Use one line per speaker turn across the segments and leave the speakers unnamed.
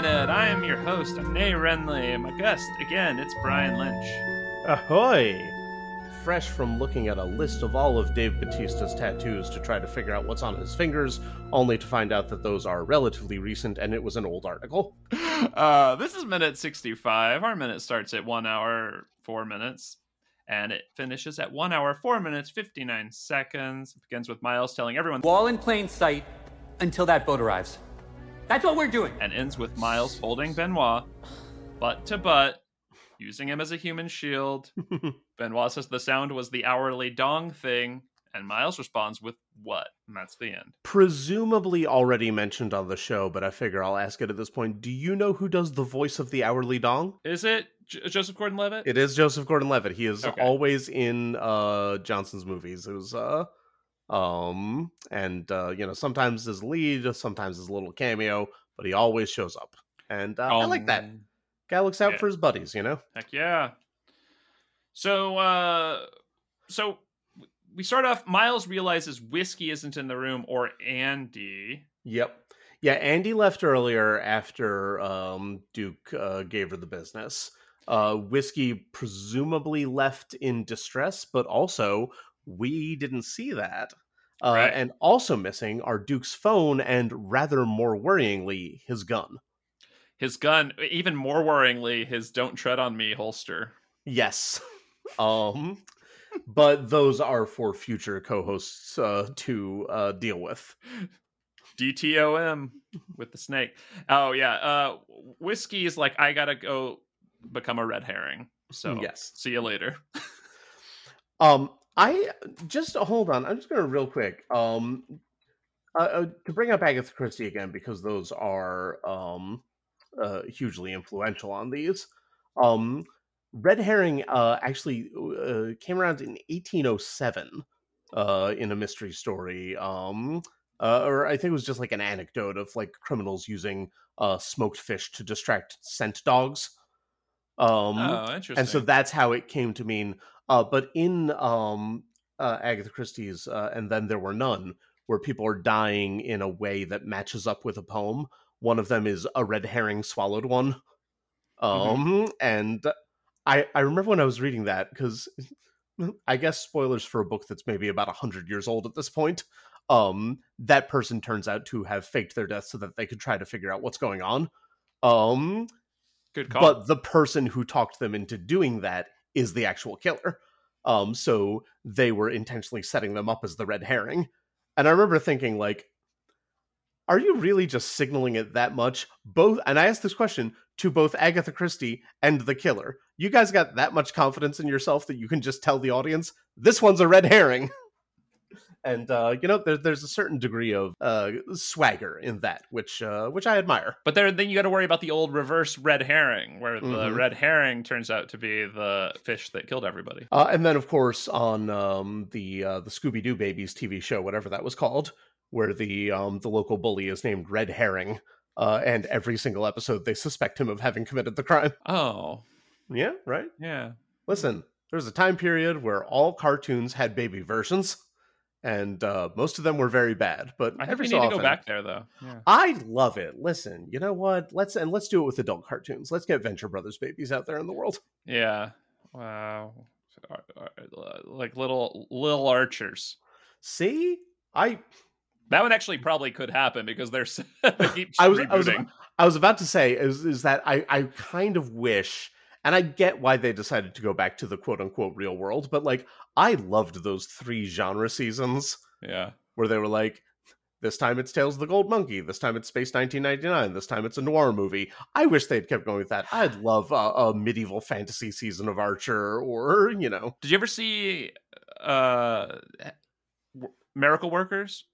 Glass Onion Minute. I am your host, I'm Nae Renly, and my guest, again, it's Brian Lynch.
Ahoy! Fresh from looking at a list of all of Dave Bautista's tattoos to try to figure out what's on his fingers, only to find out that those are relatively recent and it was an old article.
Uh, this is minute 65. Our minute starts at 1 hour, 4 minutes, and it finishes at 1 hour, 4 minutes, 59 seconds. It begins with Miles telling everyone,
Wall in plain sight until that boat arrives. That's what we're doing.
and ends with Miles holding Benoit, butt to butt, using him as a human shield. Benoit says the sound was the hourly dong thing, and Miles responds with what? And that's the end.
Presumably already mentioned on the show, but I figure I'll ask it at this point. Do you know who does the voice of the hourly dong?
Is it J- Joseph Gordon-Levitt?
It is Joseph Gordon-Levitt. He is
Okay.
always in uh Johnson's movies. It was uh um and uh you know sometimes as lead, sometimes as a little cameo, but he always shows up. And uh, I like that.
Um,
Guy looks out
yeah.
for his buddies, you know?
Heck yeah. So, uh, so we start off. Miles realizes whiskey isn't in the room, or Andy.
Yep. Yeah, Andy left earlier after um, Duke uh, gave her the business. Uh, Whiskey presumably left in distress, but also we didn't see that. Uh,
Right.
And also missing are Duke's phone and, rather more worryingly, his gun.
His gun, even more worryingly, his "Don't tread on me" holster.
Yes. um, but those are for future co-hosts uh, to uh, deal with.
DTOM with the snake. Oh yeah. Uh, whiskey is like I gotta go become a red herring. So
Yes.
see you later.
Um, I just hold on. I'm just going to real quick. Um, uh, uh, to bring up Agatha Christie again because those are um uh, hugely influential on these. Um, Red Herring uh, actually uh, came around in 1807 uh, in a mystery story. Um, or I think it was just like an anecdote of like criminals using smoked fish to distract scent dogs. Um,
oh, interesting.
and so that's how it came to mean uh, but in um, uh, agatha christie's uh, and then there were none where people are dying in a way that matches up with a poem one of them is a red herring swallowed one. Um and i i remember when i was reading that because i guess spoilers for a book that's maybe about 100 years old at this point um that person turns out to have faked their death so that they could try to figure out what's going on. Um
good call.
but the person who talked them into doing that is the actual killer. Um, so they were intentionally setting them up as the red herring. And I remember thinking, like, are you really just signaling it that much? Both, and I asked this question to both Agatha Christie and the killer. You guys got that much confidence in yourself that you can just tell the audience this one's a red herring. And uh, you know, there, there's a certain degree of uh, swagger in that, which uh, which I admire.
But there, then you got to worry about the old reverse red herring, where the
Mhm.
red herring turns out to be the fish that killed everybody.
Uh, and then, of course, on um, the uh, the Scooby Doo Babies TV show, whatever that was called, where the um, the local bully is named Red Herring, uh, and every single episode they suspect him of having committed the crime.
Oh,
Yeah, right.
yeah.
Listen, there's a time period where all cartoons had baby versions, and uh, most of them were very bad. But
I
every
we
so
need to
often,
go back there, though. Yeah.
I love it. Listen, you know what? Let's and let's do it with adult cartoons. Let's get Venture Brothers babies out there in the world.
Yeah. Wow. Ar- ar- Like little little archers.
See, I
That one actually probably could happen because they're they keep
I was, I was. I was about to say is is that I I kind of wish and I get why they decided to go back to the quote unquote real world, but like I loved those three genre seasons
Yeah.
where they were like this time it's Tales of the Gold Monkey, this time it's Space 1999, this time it's a noir movie. I wish they'd kept going with that. I'd love a, a medieval fantasy season of Archer or, you know,
Did you ever see uh W- Miracle Workers?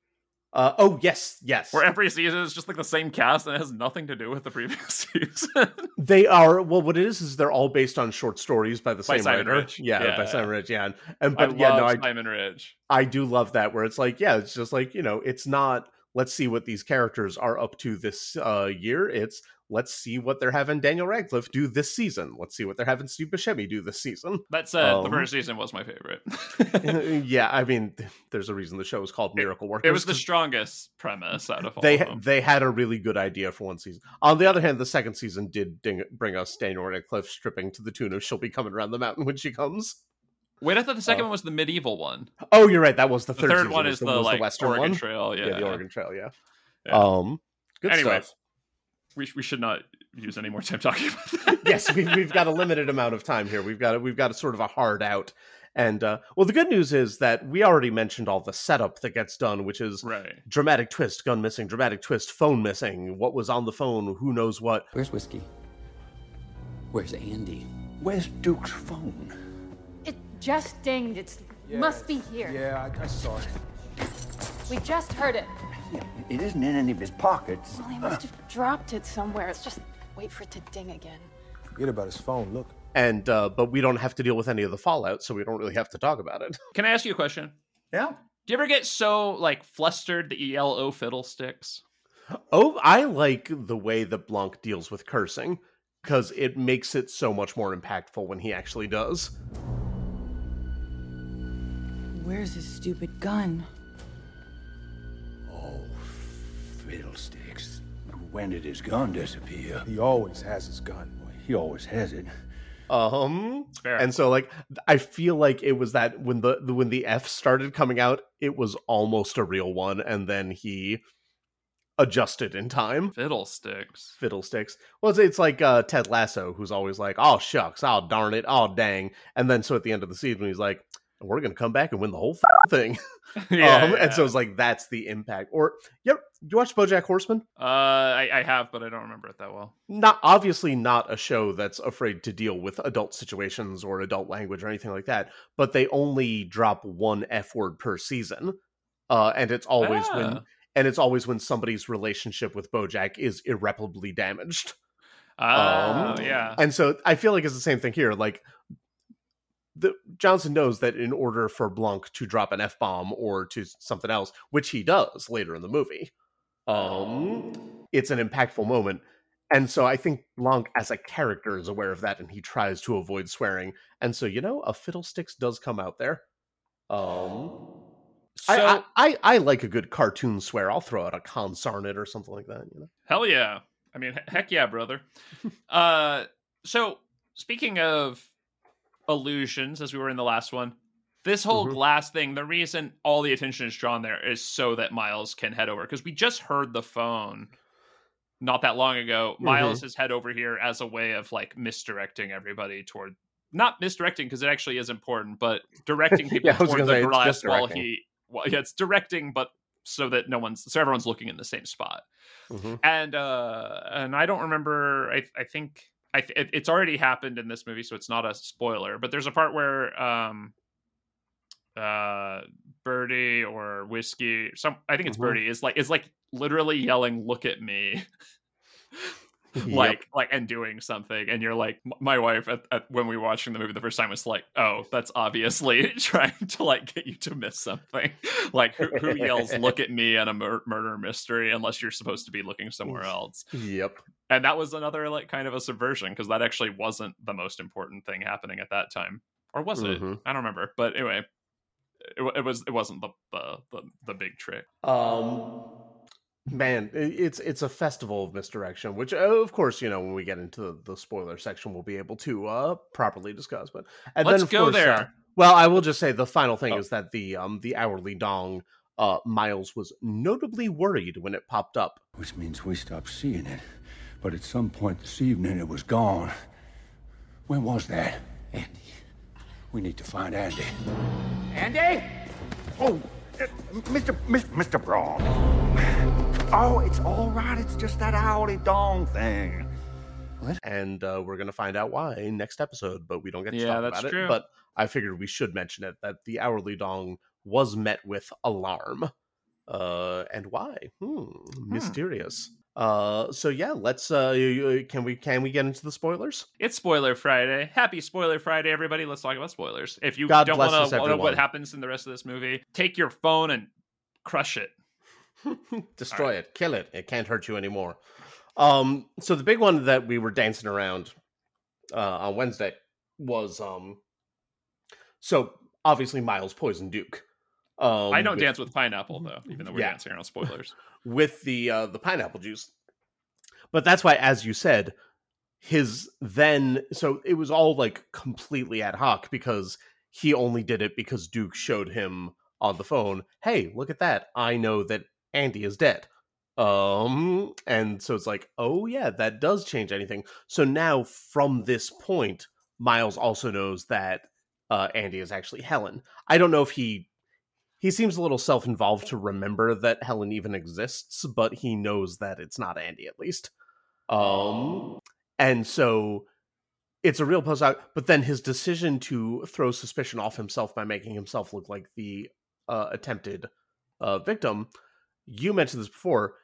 Uh, oh yes, yes.
Where every season is just like the same cast and it has nothing to do with the previous season.
They are well. What it is is they're all based on short stories by the
By
same
Simon
writer.
Rich.
Yeah,
Yeah.
by Simon Rich. Yeah, and, and
I
but yeah, no, I,
Simon Rich.
I do love that where it's like, yeah, it's just like, you know, it's not let's see what these characters are up to this uh, year. It's let's see what they're having Daniel Radcliffe do this season. Let's see what they're having Steve Buscemi do this season.
That said, the
Um,
first season was my favorite.
yeah, I mean, there's a reason the show is called Miracle Workers.
it was the strongest premise out of all
they
of them.
they had a really good idea for one season. On the other hand, the second season did ding, bring us Daniel Radcliffe stripping to the tune of "She'll be coming around the mountain when she comes."
Wait, I thought the second
Uh,
one was the medieval one.
Oh, you're right. That was the
The
third.
third one is the,
was
like
Western
Oregon
one.
Trail. Yeah.
Yeah, the Oregon Trail. Yeah.
Yeah.
Um, good
Anyway.
stuff.
We, we should not use any more time talking about that.
yes, we've, we've got a limited amount of time here. We've got a, we've got a sort of a hard out. And uh, well, the good news is that we already mentioned all the setup that gets done, which is
right.
dramatic twist, gun missing, dramatic twist, phone missing, what was on the phone, who knows what.
Where's Whiskey? Where's Andy?
Where's Duke's phone?
It just dinged. It must be here.
Yeah, I, I saw it.
We just heard it.
Yeah, it isn't in any of his pockets.
Well, he must have dropped it somewhere. Let's just wait for it to ding again.
Forget about his phone. Look.
And uh, but we don't have to deal with any of the fallout, so we don't really have to talk about it.
Can I ask you a question?
Yeah.
Do you ever get so like flustered that you yell "Oh fiddlesticks"?
Oh, I like the way that Blanc deals with cursing because it makes it so much more impactful when he actually does.
Where's his stupid gun?
Oh, fiddlesticks. When did his gun disappear?
He always has his gun.
He always has it.
Um,
Fair.
and so like I feel like it was that when the, the when the F started coming out, it was almost a real one, and then he adjusted in time.
Fiddlesticks.
Fiddlesticks. Well, it's, it's like uh, Ted Lasso, who's always like, "Oh shucks, oh darn it, oh dang," and then so at the end of the season, he's like, "We're gonna come back and win the whole f- thing."
yeah,
um,
yeah.
And so it's like that's the impact. Or yep, you watch BoJack Horseman?
uh, I, I have, but I don't remember it that well.
Not obviously not a show that's afraid to deal with adult situations or adult language or anything like that. But they only drop one f word per season, uh, and it's always when
Ah.
and it's always when somebody's relationship with BoJack is irreparably damaged.
Oh,
Um,
yeah.
And so I feel like it's the same thing here. Like the Johnson knows that in order for Blanc to drop an F bomb or to something else, which he does later in the movie, um, it's an impactful moment. And so I think Blanc as a character is aware of that and he tries to avoid swearing. And so, you know, a fiddlesticks does come out there. Um
So
I, I, I, I like a good cartoon swear. I'll throw out a consarnet or something like that, you know.
hell yeah. I mean, heck yeah, brother. uh, so speaking of illusions, as we were in the last one, this whole
Mhm.
glass thing, the reason all the attention is drawn there is so that Miles can head over because we just heard the phone not that long ago.
Mm-hmm.
Miles has head over here as a way of like misdirecting everybody toward not misdirecting because it actually is important, but directing people
Yeah,
toward the
say,
glass while he well, yeah, it's directing, but so that no one's so everyone's looking in the same spot
Mhm.
and uh and i don't remember i i think i th- it's already happened in this movie so it's not a spoiler but there's a part where um uh birdie or whiskey some i think it's
Mhm.
birdie is like is like literally yelling look at me like like and doing something and you're like my wife at, at when we were watching the movie the first time was like oh that's obviously trying to like get you to miss something. Like who, who yells look at me at a mur- murder mystery unless you're supposed to be looking somewhere else.
Yep.
and that was another like kind of a subversion because that actually wasn't the most important thing happening at that time. Or was it?
Mhm.
i don't remember. But anyway it, it was it wasn't the, the the the big trick.
Um, man, it's it's a festival of misdirection, which uh, of course you know when we get into the, the spoiler section we'll be able to uh properly discuss. But and
Let's
then of
go
course,
there.
uh, well, I will just say the final thing
Oh.
is that the um the hourly dong. Uh, Miles was notably worried when it popped up.
Which means we stopped seeing it. But at some point this evening, it was gone. When was that? Andy. We need to find Andy. Andy? Oh, uh, Mr. Mr. Mr. Bron. Oh, it's all right. It's just that owly dong thing. What?
And uh, we're going to find out why next episode. But we don't get to
Yeah,
talk
that's
about
true.
it. But I figured we should mention it that the hourly dong was met with alarm, uh, and why? Hmm, mysterious. Uh, so yeah, let's. Uh, can we can we get into the spoilers?
It's spoiler Friday. Happy spoiler Friday, everybody. Let's talk about spoilers. If you
God
don't want to know what happens in the rest of this movie, take your phone and crush it.
Destroy it, kill it. It can't hurt you anymore. Um, so the big one that we were dancing around uh, on Wednesday was um, so obviously Miles poisoned Duke. Um,
I don't
with-
dance with pineapple though, even though we're
Yeah.
dancing around spoilers.
with the uh, the pineapple juice. But that's why, as you said, his then so it was all like completely ad hoc because he only did it because Duke showed him on the phone, "Hey, look at that! I know that Andy is dead." Um, and so it's like, oh yeah, that does change anything. So now from this point, Miles also knows that uh, Andy is actually Helen. I don't know if he he seems a little self-involved to remember that Helen even exists, but he knows that it's not Andy at least. Um and so it's a real puzzle out, but then his decision to throw suspicion off himself by making himself look like the uh, attempted uh, victim, you mentioned this before,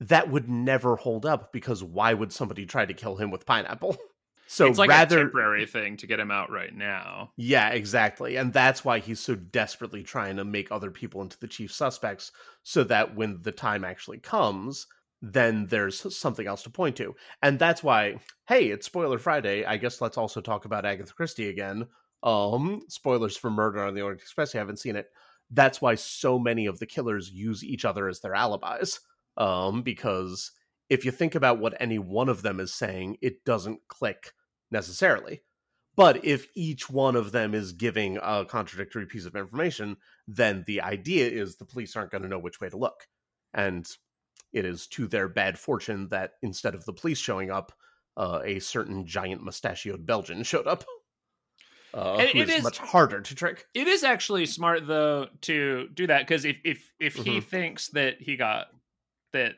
that would never hold up because why would somebody try to kill him with pineapple? So
it's like
rather
a temporary thing to get him out right now.
yeah, exactly. And that's why he's so desperately trying to make other people into the chief suspects so that when the time actually comes, then there's something else to point to. And that's why, hey, it's spoiler Friday. I guess let's also talk about Agatha Christie again. Um, spoilers for Murder on the Orient Express. You haven't seen it. That's why so many of the killers use each other as their alibis. Um, because if you think about what any one of them is saying, it doesn't click necessarily. But if each one of them is giving a contradictory piece of information, then the idea is the police aren't going to know which way to look. And it is to their bad fortune that instead of the police showing up, uh, a certain giant mustachioed Belgian showed up. Uh, who
it
is
is-
much harder to trick.
It is actually smart though to do that because if if if he
Mhm.
thinks that he got that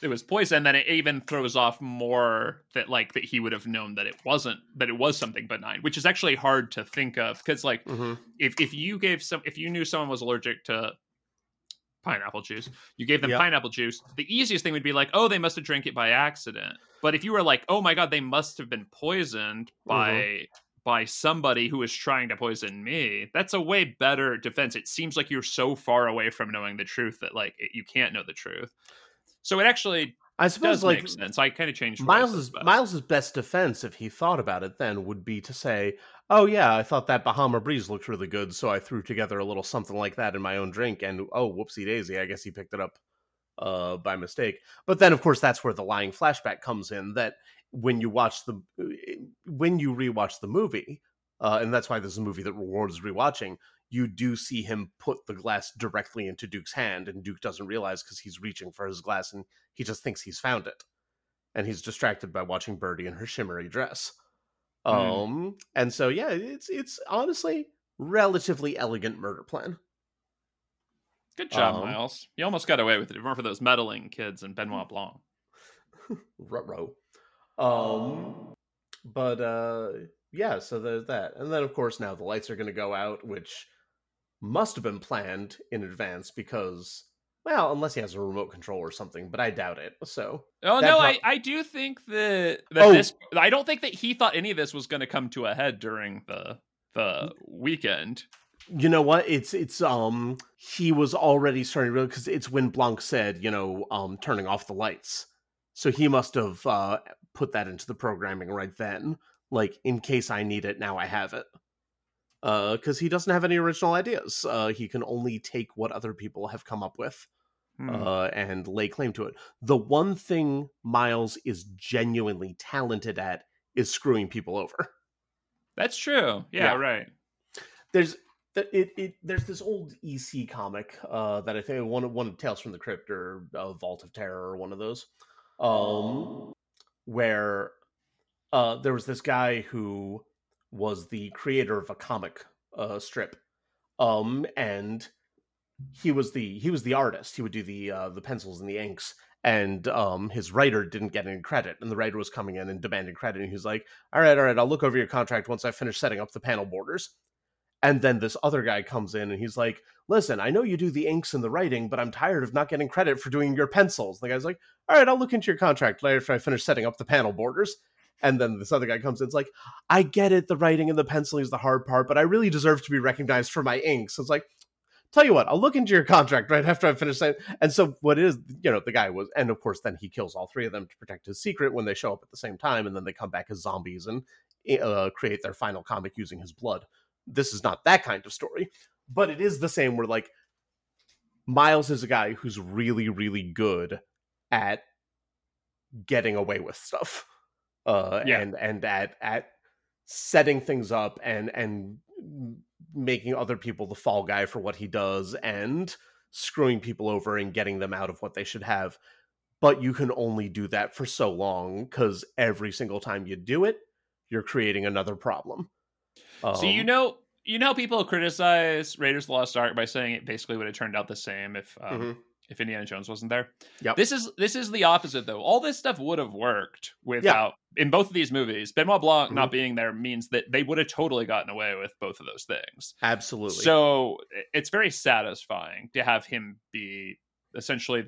it was poison, then it even throws off more that like that he would have known that it wasn't that it was something benign, which is actually hard to think of because like
Mhm.
if if you gave some if you knew someone was allergic to pineapple juice you gave them
Yep.
pineapple juice the easiest thing would be like oh they must have drank it by accident but if you were like oh my god they must have been poisoned by by somebody who is trying to poison me that's a way better defense it seems like you're so far away from knowing the truth that like it, you can't know the truth so it actually
I suppose
does
like
make sense i kind of changed
Miles's. Miles's best defense, if he thought about it, then would be to say, "Oh yeah, I thought that Bahama Breeze looked really good, so I threw together a little something like that in my own drink." And oh, whoopsie daisy, I guess he picked it up uh, by mistake. But then, of course, that's where the lying flashback comes in. That when you watch the when you rewatch the movie, uh, and that's why this is a movie that rewards rewatching. You do see him put the glass directly into Duke's hand, and Duke doesn't realize because he's reaching for his glass, and he just thinks he's found it and he's distracted by watching Birdie in her shimmery dress.
Hmm.
Um, and so yeah, it's it's honestly relatively elegant murder plan.
Good job
um,
miles you almost got away with it weren't for those meddling kids and benoit blanc
Ruh-roh. Um, but uh, yeah, so there's that, and then of course now the lights are going to go out, which must have been planned in advance because. Well, unless he has a remote control or something, but I doubt it. So
Oh no,
pro-
I, I do think that that
Oh.
this I don't think that he thought any of this was going to come to a head during the the weekend.
You know what? It's it's um he was already starting to realize because it's when Blanc said, you know, um turning off the lights. So he must have uh put that into the programming right then. Like, in case I need it, now I have it. Uh, because he doesn't have any original ideas. Uh, he can only take what other people have come up with
Hmm.
uh, and lay claim to it. The one thing Miles is genuinely talented at is screwing people over.
That's true. Yeah,
Yeah.
right.
there's th- it, it there's this old EC comic uh that I think one one of Tales from the Crypt or uh, Vault of Terror or one of those um where uh there was this guy who was the creator of a comic uh strip um and he was the he was the artist. He would do the uh the pencils and the inks and um his writer didn't get any credit and the writer was coming in and demanding credit and he was like all right all right i'll look over your contract once i finish setting up the panel borders and then this other guy comes in and he's like listen i know you do the inks and the writing but i'm tired of not getting credit for doing your pencils the guy's like all right i'll look into your contract later after i finish setting up the panel borders and then this other guy comes in it's like i get it the writing and the penciling is the hard part but i really deserve to be recognized for my inks it's like tell you what, I'll look into your contract right after I finish. And so what is, you know, the guy was, and of course, then he kills all three of them to protect his secret when they show up at the same time, and then they come back as zombies and uh, create their final comic using his blood. This is not that kind of story, but it is the same. Where like Miles is a guy who's really, really good at getting away with stuff, uh,
Yeah.
and and at at setting things up and and making other people the fall guy for what he does and screwing people over and getting them out of what they should have but you can only do that for so long because every single time you do it you're creating another problem
so you
Um,
know, you know, people criticize Raiders of the Lost Ark by saying it basically would have turned out the same if um,
Mhm.
if Indiana Jones wasn't there.
Yep.
This is this is the opposite though. All this stuff would have worked without in both of these movies. Benoit Blanc
Mm-hmm.
not being there means that they would have totally gotten away with both of those things.
absolutely
So it's very satisfying to have him be essentially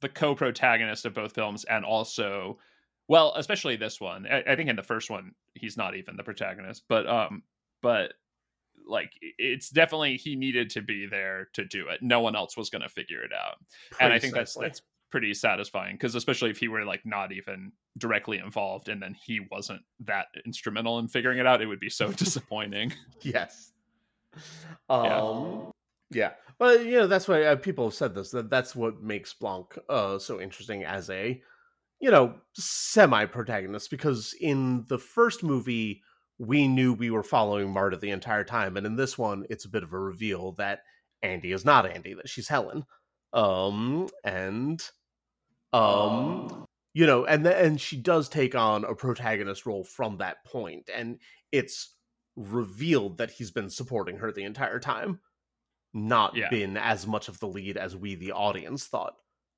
the co-protagonist of both films and also well especially this one. I, I think in the first one he's not even the protagonist but um but like it's definitely he needed to be there to do it. No one else was going to figure it out. And i think that's that's pretty satisfying because especially if he were like not even directly involved and then he wasn't that instrumental in figuring it out it would be so disappointing.
Yes.
Yeah.
um yeah. Well you know that's why uh, people have said this that that's what makes blanc uh so interesting as a you know semi protagonist because in the first movie we knew we were following marta the entire time and in this one it's a bit of a reveal that andy is not andy that she's helen um and um you know and and she does take on a protagonist role from that point and it's revealed that he's been supporting her the entire time not
Yeah.
been as much of the lead as we the audience thought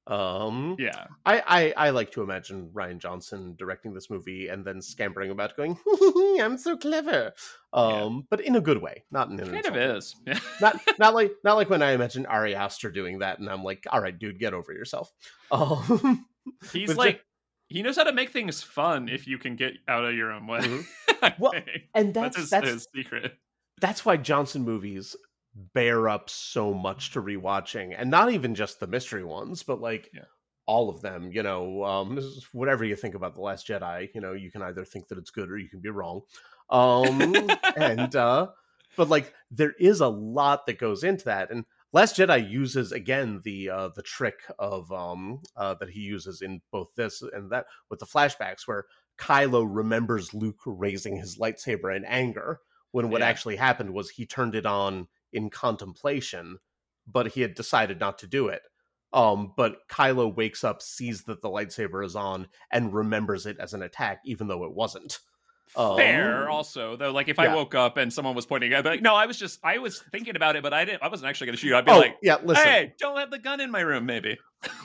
um
yeah
I, I i like to imagine rian johnson directing this movie and then scampering about going i'm so clever um but in a good way not in an
kind of is yeah.
not not like not like when I imagine Ari Aster doing that, and I'm like, all right, dude, get over yourself. Um,
He's like he knows how to make things fun if you can get out of your own way.
Mm-hmm. Well, and
that's
that's
his,
that's
his secret.
that's why Johnson movies bear up so much to rewatching, and not even just the mystery ones, but like
Yeah.
all of them. You know, um, whatever you think about the Last Jedi, you know, you can either think that it's good or you can be wrong. Um, and uh, but like there is a lot that goes into that, and Last Jedi uses again the uh, the trick of um uh, that he uses in both this and that with the flashbacks where Kylo remembers Luke raising his lightsaber in anger when what
Yeah.
actually happened was he turned it on in contemplation, but he had decided not to do it. Um, but Kylo wakes up, sees that the lightsaber is on, and remembers it as an attack, even though it wasn't.
Fair,
Um,
also though. Like if
yeah.
I woke up and someone was pointing, I'd be like, "No, I was just, I was thinking about it, but I didn't. I wasn't actually going to shoot." You. I'd be
oh,
like,
yeah, listen.
"Hey, don't have the gun in my room, maybe."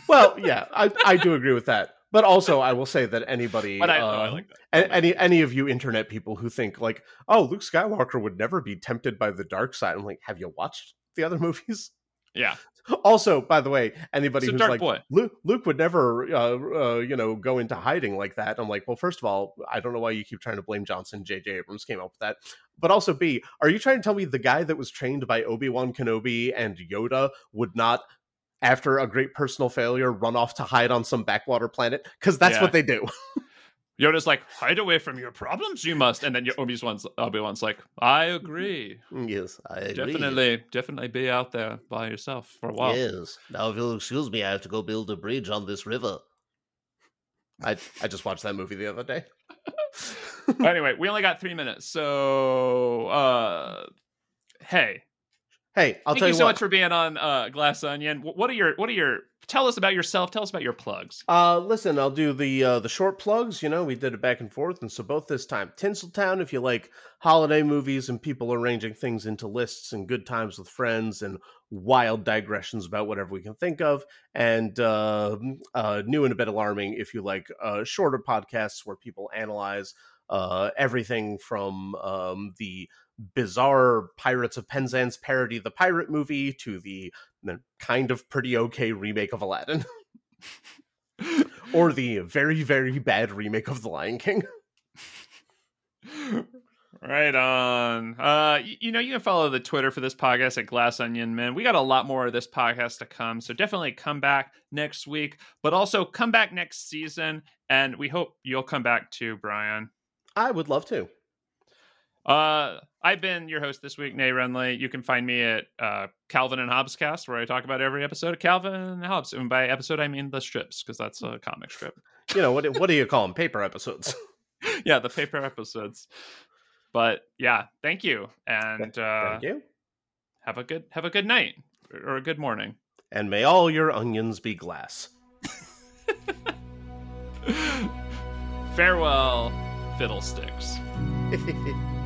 Well, yeah, I, I do agree with that. But also, I will say that anybody,
But I, oh, I
uh,
like that.
any any of you internet people who think like, oh, Luke Skywalker would never be tempted by the dark side, I'm like, have you watched the other movies?
Yeah,
Also, by the way, anybody who's like,
boy.
Luke, Luke would never, uh, uh, you know, go into hiding like that. I'm like, well, first of all, I don't know why you keep trying to blame Johnson. J.J. Abrams came up with that. But also, B, are you trying to tell me the guy that was trained by Obi Wan Kenobi and Yoda would not, after a great personal failure, run off to hide on some backwater planet? Because that's
Yeah.
what they do.
Yoda's like, "Hide away from your problems, you must." And then your Obi Wan's Obi Wan's like, "I agree.
yes, I
Definitely, definitely be out there by yourself for a while."
Yes. Now, if you'll excuse me, I have to go build a bridge on this river. I I just watched that movie the other day.
anyway, we only got three minutes, so uh, hey,
Hey, I'll
thank
tell
you
you,
so
what.
much for being on uh, Glass Onion. What are your What are your Tell us about yourself. Tell us about your plugs.
Uh, listen, I'll do the uh, the short plugs. You know, we did it back and forth, and so both this time, Tinseltown. If you like holiday movies and people arranging things into lists and good times with friends and wild digressions about whatever we can think of, and uh, uh, new and a bit alarming if you like uh, shorter podcasts where people analyze uh, everything from um, the bizarre Pirates of Penzance parody, the pirate movie, to the kind of pretty okay remake of Aladdin. or the very, very bad remake of The Lion King.
Right on. Uh, you, you know, you can follow the Twitter for this podcast at Glass Onion Men. We got a lot more of this podcast to come, so definitely come back next week, but also come back next season, and we hope you'll come back too, Brian.
I would love to.
Uh, I've been your host this week, Nae Renly. You can find me at uh, Calvin and Hobbes cast, where I talk about every episode of Calvin and Hobbes. And by episode, I mean the strips, because that's a comic strip.
You know what? What do you call them? Paper episodes.
yeah, the paper episodes. But yeah, thank you, and uh,
Thank you.
have a good have a good night or a good morning.
And may all your onions be glass.
Farewell, fiddlesticks.